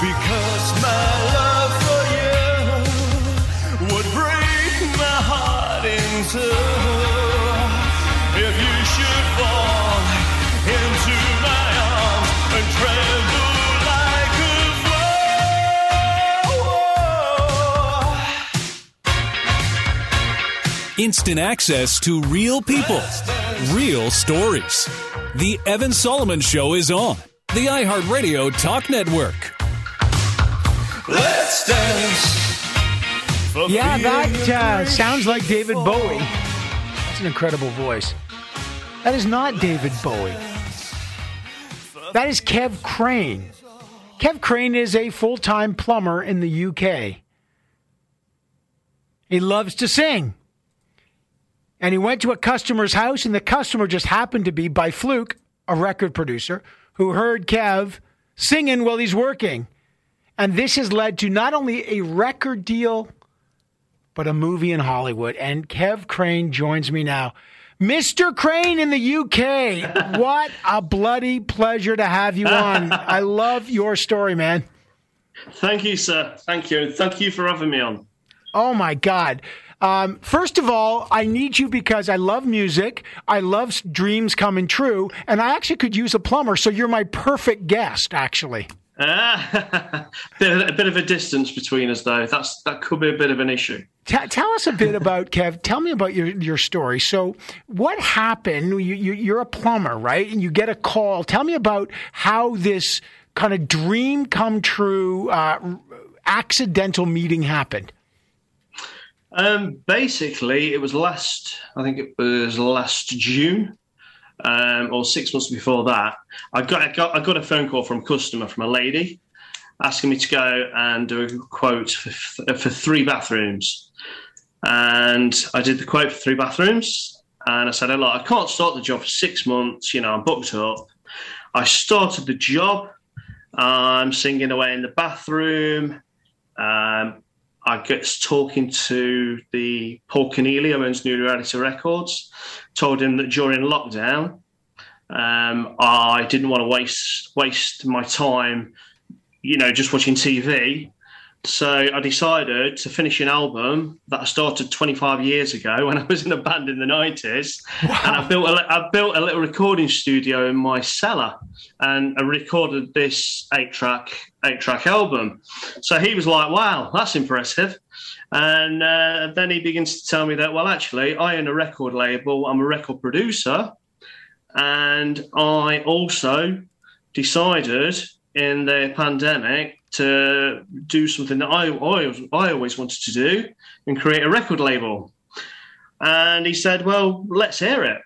Because my love for you would break my heart in two. If you should fall into my arms and tremble like a. Instant access to real people, real stories. The Evan Solomon Show is on the iHeartRadio Talk Network. Let's dance. Yeah, that uh, sounds like David. Bowie. That's an incredible voice. That is not David Bowie. That is Kev Crane. Kev Crane is a full time plumber in the UK. He loves to sing. And he went to a customer's house, and the customer just happened to be, by fluke, a record producer who heard Kev singing while he's working. And this has led to not only a record deal, but a movie in Hollywood. And Kev Crane joins me now. Mr. Crane in the UK. What a bloody pleasure to have you on. I love your story, man. Thank you, sir. Thank you. Thank you for having me on. Oh my God. Um, first of all, I need you because I love music. I love dreams coming true. And I actually could use a plumber. So you're my perfect guest, actually. Ah, bit, a bit of a distance between us, though. That's that could be a bit of an issue. T- tell us a bit about Kev. Tell me about your, your story. So, what happened? You, you, you're a plumber, right? And you get a call. Tell me about how this kind of dream come true, uh, accidental meeting happened. Um, basically, it was last. I think it was last June, um, or six months before that. I got, I got I got a phone call from a customer from a lady asking me to go and do a quote for, for three bathrooms, and I did the quote for three bathrooms. And I said, "Oh, look, I can't start the job for six months. You know, I'm booked up." I started the job. I'm singing away in the bathroom. Um, I get talking to the Paul Keneally, who owns New Reality Records. Told him that during lockdown, um, I didn't want to waste waste my time, you know, just watching TV. So I decided to finish an album that I started 25 years ago when I was in a band in the 90s, and I built a, I built a little recording studio in my cellar, and I recorded this eight track eight track album. So he was like, "Wow, that's impressive." And uh, then he begins to tell me that, well, actually, I own a record label. I'm a record producer, and I also decided in the pandemic to do something that I, I, I always wanted to do and create a record label. And he said, "Well, let's hear it."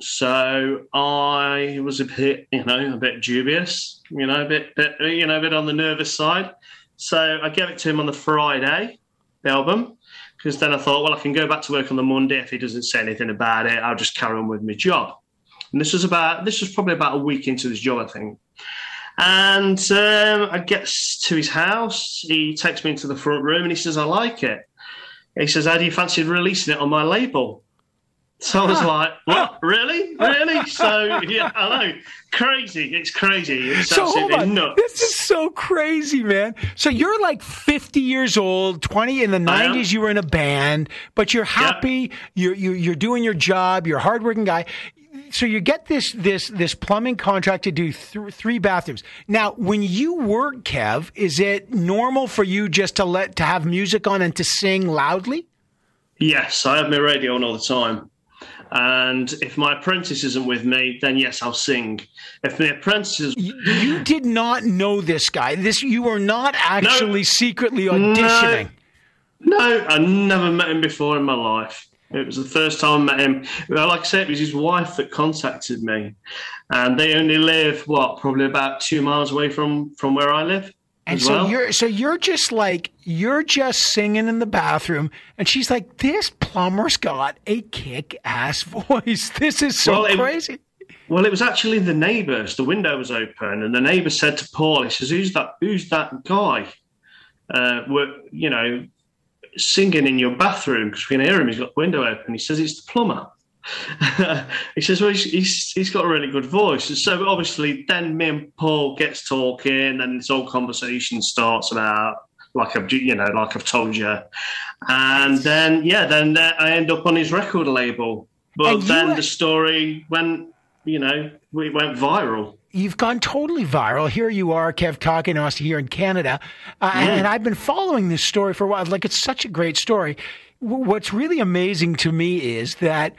So I was a bit, you know, a bit dubious, you know, a bit, bit, you know, a bit on the nervous side. So I gave it to him on the Friday, the album, because then I thought, well, I can go back to work on the Monday. If he doesn't say anything about it, I'll just carry on with my job. And this was about, this was probably about a week into this job, I think. And um, I get to his house. He takes me into the front room and he says, I like it. He says, How do you fancy releasing it on my label? So I was like, What? Really? Really? So, yeah, I know. Crazy. It's crazy. It's So hold absolutely on. nuts. This is so crazy, man. So you're like 50 years old, 20 in the 90s. You were in a band, but you're happy. You're, you're you're doing your job. You're a hardworking guy. So you get this this this plumbing contract to do th- three bathrooms. Now, when you work, Kev, is it normal for you just to let to have music on and to sing loudly? Yes, I have my radio on all the time. And if my apprentice isn't with me, then yes, I'll sing. If my apprentice is You did not know this guy. This you were not actually secretly auditioning. No, I never met him before in my life. It was the first time I met him. Well, like I said, it was his wife that contacted me, and they only live what probably about two miles away from from where I live. And so well. you're so you're just like you're just singing in the bathroom, and she's like, "This plumber's got a kick-ass voice. This is so Well, it- crazy." Well, it was actually the neighbours. The window was open, and the neighbour said to Paul, "He says, who's that? Who's that guy? Uh, were, you know, singing in your bathroom because we can hear him. He's got the window open. He says it's the plumber." he says, well, he's, he's, he's got a really good voice. And so obviously, then me and Paul gets talking, and this whole conversation starts about like I've you know like I've told you, and then yeah, then uh, I end up on his record label. But then the story went, you know, it went viral you've gone totally viral. Here you are, Kev talking to us here in Canada. Uh, mm. and, I've been following this story for a while. Like, it's such a great story. What's really amazing to me is that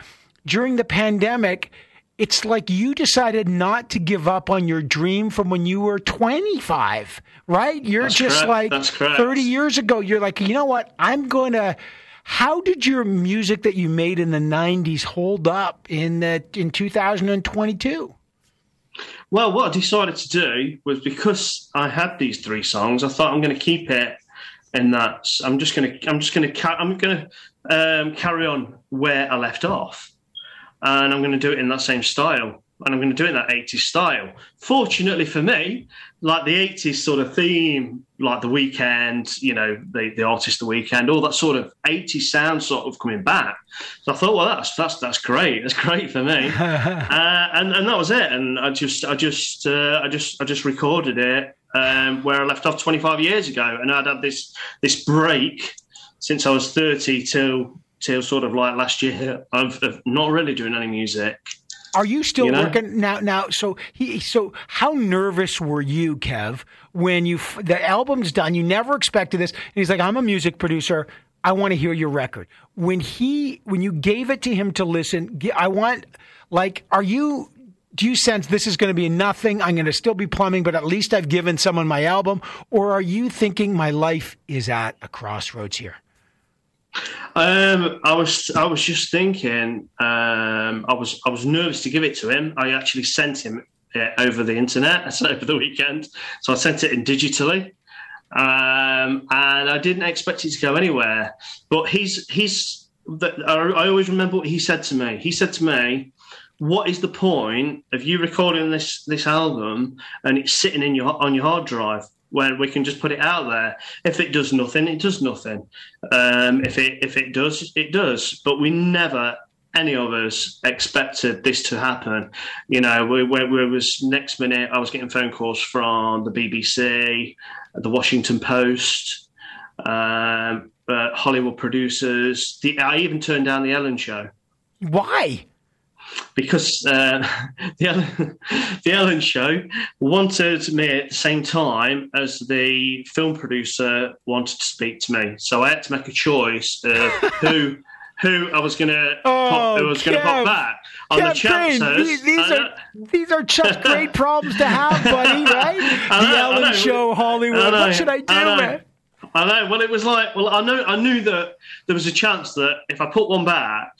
during the pandemic, it's like you decided not to give up on your dream from when you were 25, right? You're That's just correct. like 30 years ago. You're like, you know what? I'm going to. How did your music that you made in the 90s hold up in the, in 2022? Well, what I decided to do was because I had these three songs, I thought I'm going to keep it and that. I'm just going to, I'm just going to, I'm going to um, carry on where I left off, and I'm going to do it in that same style and I'm going to do it in that 80s style. Fortunately for me, like the 80s sort of theme, like the Weeknd, you know, the, the artist, the Weeknd, all that sort of 80s sound sort of coming back. So I thought, well, that's that's that's great. That's great for me, uh, and and that was it. And I just I just uh, I just I just recorded it um, where I left off 25 years ago, and I'd had this this break since I was 30 till till sort of like last year of, of not really doing any music. Are you still you know? working now? Now, so he, so how nervous were you, Kev, when you the album's done? You never expected this, and he's like, "I'm a music producer. I want to hear your record." When he, when you gave it to him to listen, I want, like, are you? Do you sense this is going to be nothing? I'm going to still be plumbing, but at least I've given someone my album, or are you thinking my life is at a crossroads here? Um, I was I was just thinking. Um, I was I was nervous to give it to him. I actually sent him it over the internet over the weekend, so I sent it in digitally, um, and I didn't expect it to go anywhere. But he's he's. I always remember what he said to me. He said to me, "What is the point of you recording this this album and it's sitting in your on your hard drive? Where we can just put it out there. If it does nothing, it does nothing. Um, if it if it does, it does. But we never any of us expected this to happen. You know, we, we, we, was next minute I was getting phone calls from the BBC, the Washington Post, um, uh, Hollywood producers. The, I even turned down the Ellen Show. Why? Because uh, the, Ellen, the Ellen Show wanted me at the same time as the film producer wanted to speak to me. So I had to make a choice of who who I was going to oh, who was going to pop back on Kev the chat. These, these are these are such great problems to have, buddy. Right? Know, the Ellen Show, Hollywood. What should I do, I man? I know. Well, it was like, well, I know, I knew that there was a chance that if I put one back,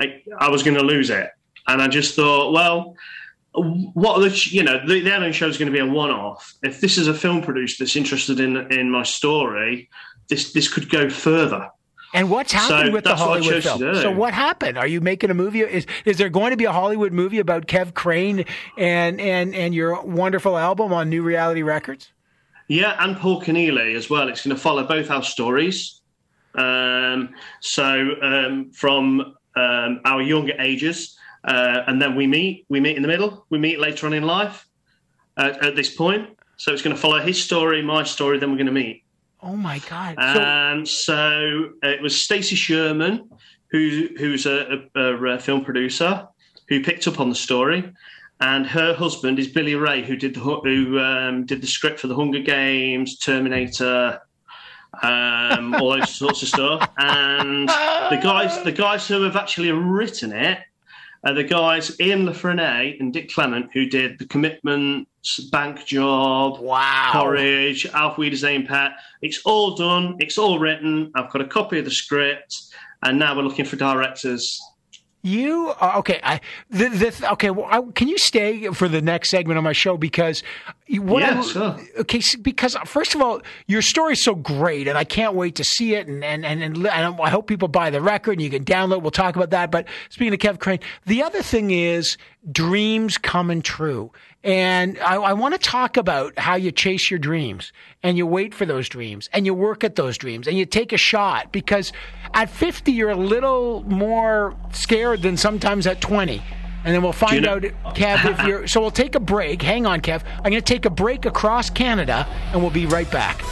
I, I was going to lose it. And I just thought, well, what the you know the, the Ellen show is going to be a one-off. If this is a film producer that's interested in in my story, this this could go further. And what's happened so with the Hollywood film? So what happened? Are you making a movie? Is is there going to be a Hollywood movie about Kev Crane and and and your wonderful album on New Reality Records? Yeah, and Paul Keneally as well. It's going to follow both our stories. Um, so um, from um, our younger ages uh, and then we meet. We meet in the middle. We meet later on in life. Uh, at this point, so it's going to follow his story, my story. Then we're going to meet. Oh my god! And so, so it was Stacey Sherman, who who's a, a, a, film producer, who picked up on the story, and her husband is Billy Ray, who did the who um, did the script for the Hunger Games, Terminator, um, all those sorts of stuff. And the guys, the guys who have actually written it uh, the guys Ian La Frenais and Dick Clement, who did the commitments, bank job, wow, porridge, Auf Wiedersehen, Pat. It's all done. It's all written. I've got a copy of the script, and now we're looking for directors. You uh, okay? I this okay. Well, I, can you stay for the next segment of my show because What Yeah, I- sure. Okay, because first of all, your story's so great, and I can't wait to see it, and and and, and, and I hope people buy the record and you can download. We'll talk about that. But speaking of Kev Crane, the other thing is dreams coming true, and I, I want to talk about how you chase your dreams and you wait for those dreams and you work at those dreams and you take a shot because at fifty you're a little more scared than sometimes at twenty. And then we'll find know- out, Kev, if you're. So we'll take a break. Hang on, Kev. I'm going to take a break across Canada, and we'll be right back.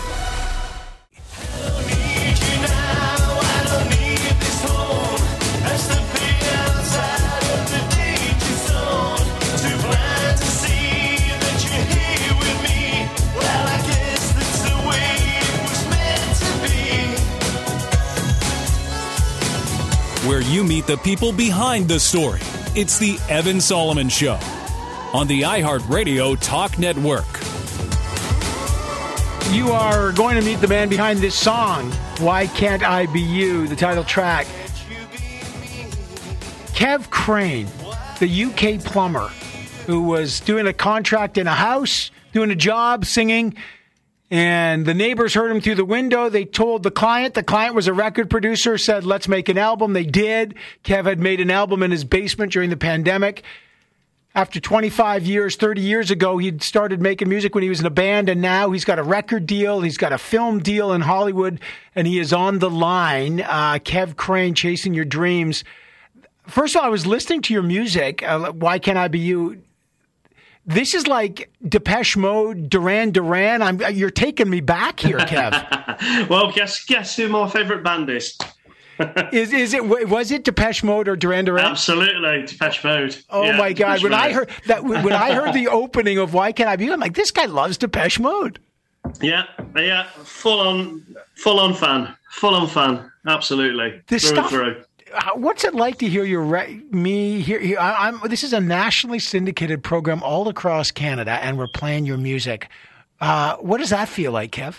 where you meet the people behind the story. It's the Evan Solomon Show on the iHeartRadio Talk Network. You are going to meet the man behind this song, Why Can't I Be You, the title track. Kev Crane, the UK plumber, who was doing a contract in a house, doing a job, singing, and the neighbors heard him through the window. They told the client. The client was a record producer, said, let's make an album. They did. Kev had made an album in his basement during the pandemic. After 25 years, 30 years ago, he'd started making music when he was in a band, and now he's got a record deal. He's got a film deal in Hollywood, and he is on the line. Uh, Kev Crane, Chasing Your Dreams. First of all, I was listening to your music. Uh, Why Can't I Be You? This is like Depeche Mode, Duran Duran. I'm, you're taking me back here, Kev. Well, guess guess who my favourite band is? is is it was it Depeche Mode or Duran Duran? Absolutely, Depeche Mode. Oh Yeah, my God! Depeche When I heard that, when I heard the opening of Why Can't I Be, I'm like, this guy loves Depeche Mode. Yeah, yeah, full on, full on fan, full on fan. Absolutely, This through stuff- and through. What's it like to hear your re- me here? here I'm. This is a nationally syndicated program all across Canada, and we're playing your music. Uh, what does that feel like, Kev?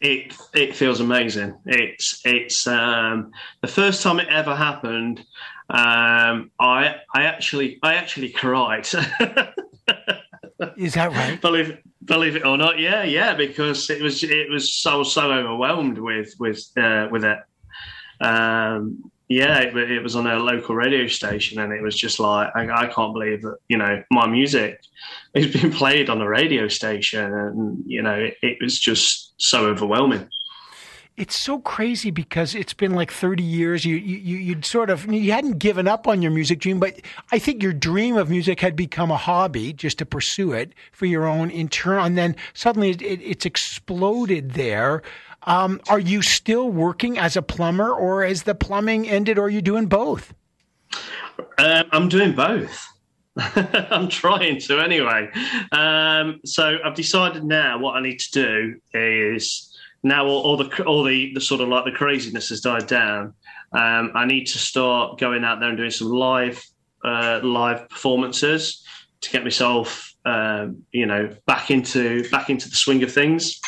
It it feels amazing. It's it's um, the first time it ever happened. Um, I I actually I actually cried. Is that right? believe believe it or not, yeah, yeah, because it was it was so so overwhelmed with with uh, with it. Um, yeah, it, it was on a local radio station, and it was just like I, I can't believe that you know my music is being played on a radio station, and you know it, it was just so overwhelming. It's so crazy because it's been like 30 years. You, you, you- you'd sort of, you hadn't given up on your music dream, but I think your dream of music had become a hobby just to pursue it for your own internal. And then suddenly it, it's exploded there. Um, are you still working as a plumber or has the plumbing ended or are you doing both? Um, I'm doing both. I'm trying to anyway. Um, so I've decided now what I need to do is now all, all the all the, the sort of like the craziness has died down. Um, I need to start going out there and doing some live uh, live performances to get myself, um, you know, back into back into the swing of things.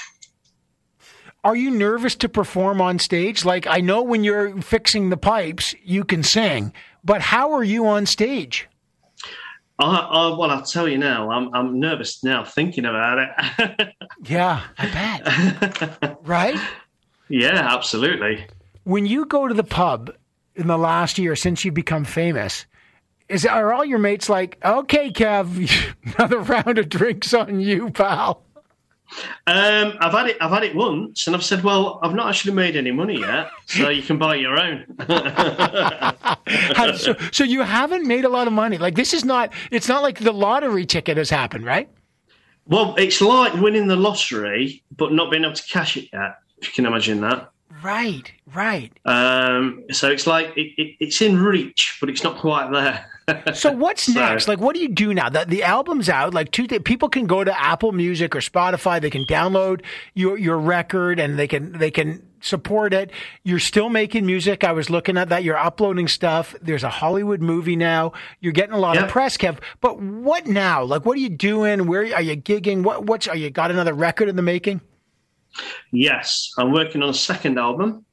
Are you nervous to perform on stage? Like, I know when you're fixing the pipes, you can sing, but how are you on stage? I, I, well, I'll tell you now. I'm I'm nervous now thinking about it. Yeah, I bet. right? yeah, absolutely. when you go to the pub in the last year since you've become famous, is are all your mates like, okay, Kev, another round of drinks on you, pal? Um, I've had it. I've had it once, and I've said, "Well, I've not actually made any money yet, so you can buy your own." So, so you haven't made a lot of money. Like this is not. It's not like the lottery ticket has happened, right? well, it's like winning the lottery, but not being able to cash it yet. If you can imagine that. Right, right. Um, so it's like it, it, it's in reach, but it's not quite there. So what's next? Like, what do you do now? that the album's out. Like, two th- people can go to Apple Music or Spotify. They can download your your record and they can they can support it. You're still making music. I was looking at that. You're uploading stuff. There's a Hollywood movie now. You're getting a lot of press, Kev. But what now? Like, what are you doing? Where are you gigging? What what's are you got another record in the making? Yes, I'm working on a second album.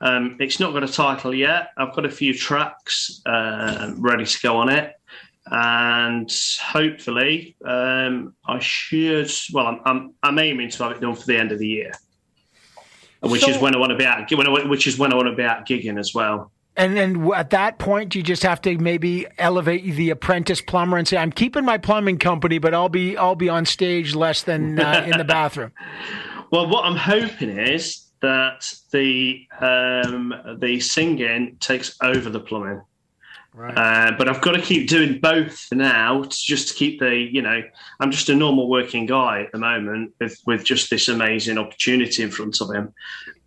Um, it's not got a title yet. I've got a few tracks uh, ready to go on it. and hopefully um, I should. Well, I'm, I'm I'm aiming to have it done for the end of the year, which So- is when I want to be out. When I, which is when I want to be out gigging as well. And then at that point, you just have to maybe elevate the apprentice plumber and say, "I'm keeping my plumbing company, but I'll be I'll be on stage less than uh, in the bathroom." Well, what I'm hoping is that the um, the singing takes over the plumbing. Uh, but I've got to keep doing both now, to, just to keep the, you know, I'm just a normal working guy at the moment with, with just this amazing opportunity in front of him.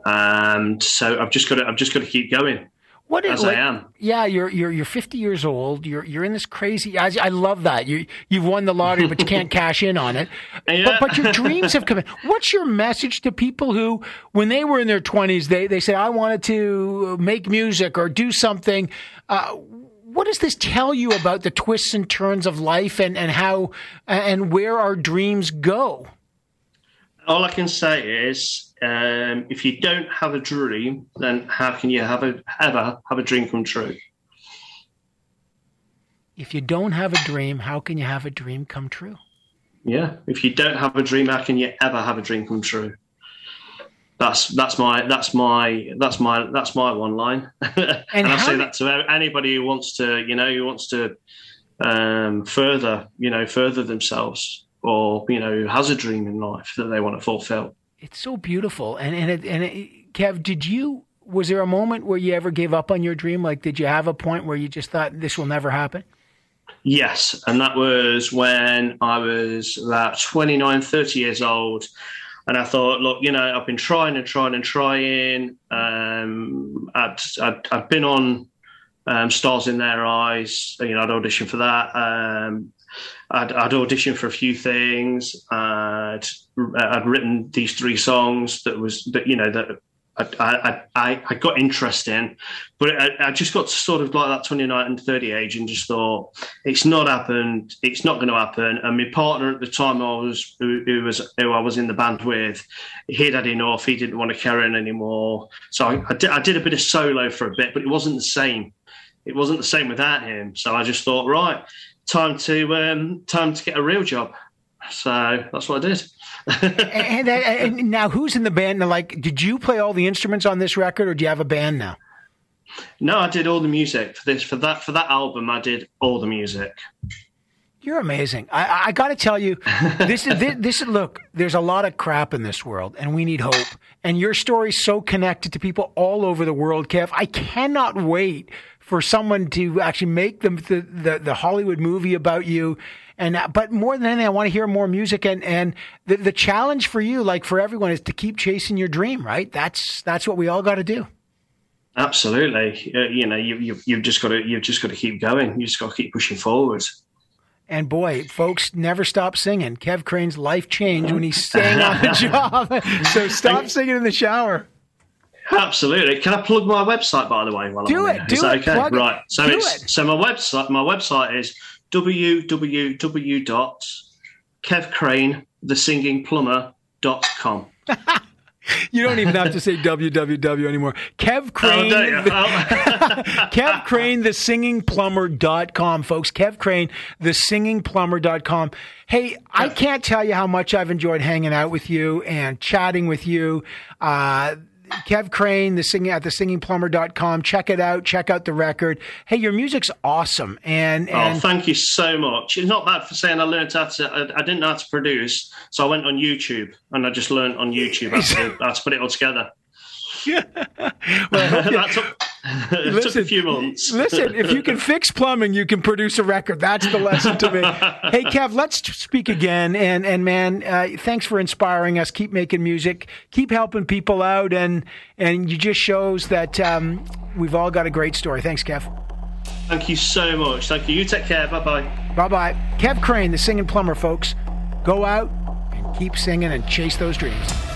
And so I've just got to, I've just got to keep going What is as I am. Yeah, you're you're you're 50 years old. You're you're in this crazy. I, I love that you you've won the lottery, but you can't cash in on it. Yeah. But, but your dreams have come in. What's your message to people who, when they were in their 20s, they they say, "I wanted to make music or do something." Uh, what does this tell you about the twists and turns of life and and how and where our dreams go? All I can say is, um, if you don't have a dream, then how can you have a, ever have a dream come true? If you don't have a dream, how can you have a dream come true? Yeah. If you don't have a dream, how can you ever have a dream come true? That's that's my that's my that's my that's my one line, and, I how say that to anybody who wants to you know who wants to um, further you know further themselves or you know has a dream in life that they want to fulfill. It's so beautiful. And and it, and it, Kev, did you was there a moment where you ever gave up on your dream? Like, did you have a point where you just thought this will never happen? Yes, and that was when I was about 29, 30 years old. And I thought, look, you know, I've been trying and trying and trying. Um, I'd, I'd, I'd been on um, Stars in Their Eyes, you know, I'd auditioned for that. Um, I'd, I'd auditioned for a few things. I'd, I'd written these three songs that was, that you know, that I, I, I, got interest in, but I, I just got sort of like that 29 and 30 age and just thought, it's not happened. It's not going to happen. And my partner at the time I was, who, who was, who I was in the band with, he'd had enough. He didn't want to carry on anymore. So I, I, did, I did a bit of solo for a bit, but it wasn't the same. It wasn't the same without him. So I just thought, right, time to, um, time to get a real job. So that's what I did. and, and, and now, who's in the band? Now, Like, did you play all the instruments on this record, or do you have a band now? No, I did all the music for this for that for that album. I did all the music. You're amazing. I, I got to tell you, this is this, this. Look, there's a lot of crap in this world, and we need hope. And your story's so connected to people all over the world, Kev. I cannot wait for someone to actually make the the, the, Hollywood movie about you. And uh, but more than anything, I want to hear more music. And and the the challenge for you, like for everyone, is to keep chasing your dream. Right? That's that's what we all got to do. Absolutely. Uh, you know, you, you, you've just got to you've just got to keep going. You just got to keep pushing forward. And boy, folks never stop singing. Kev Crane's life changed when he sang on the job. so stop singing in the shower. Absolutely. Can I plug my website by the way? While Do I'm it, do Is that it, Okay. it, right. So do it's it. so my website my website is www.kevcrane You don't even have to say www anymore. Kev Oh, Crane, the, Oh. Kev Crane, the singing plumber.com, folks. Kev Crane, the singing plumber.com. Hey, I can't tell you how much I've enjoyed hanging out with you and chatting with you. Uh, Kev Crane, the singing at the singingplumber.com. Check it out. Check out the record. Hey, your music's awesome. And, Oh, thank you so much. It's not bad for saying I learned how to. I, I didn't know how to produce, so I went on YouTube and I just learned on YouTube how to, how to put it all together. well, I hope you- that took, it took a few months. Listen, if you can fix plumbing, you can produce a record. That's the lesson to me. hey, Kev, let's speak again. And and man, uh, thanks for inspiring us. Keep making music. Keep helping people out. And and you just shows that um, we've all got a great story. Thanks, Kev. Thank you so much. Thank you. You take care. Bye bye. Bye bye. Kev Crane, the singing plumber, folks. Go out and keep singing and chase those dreams.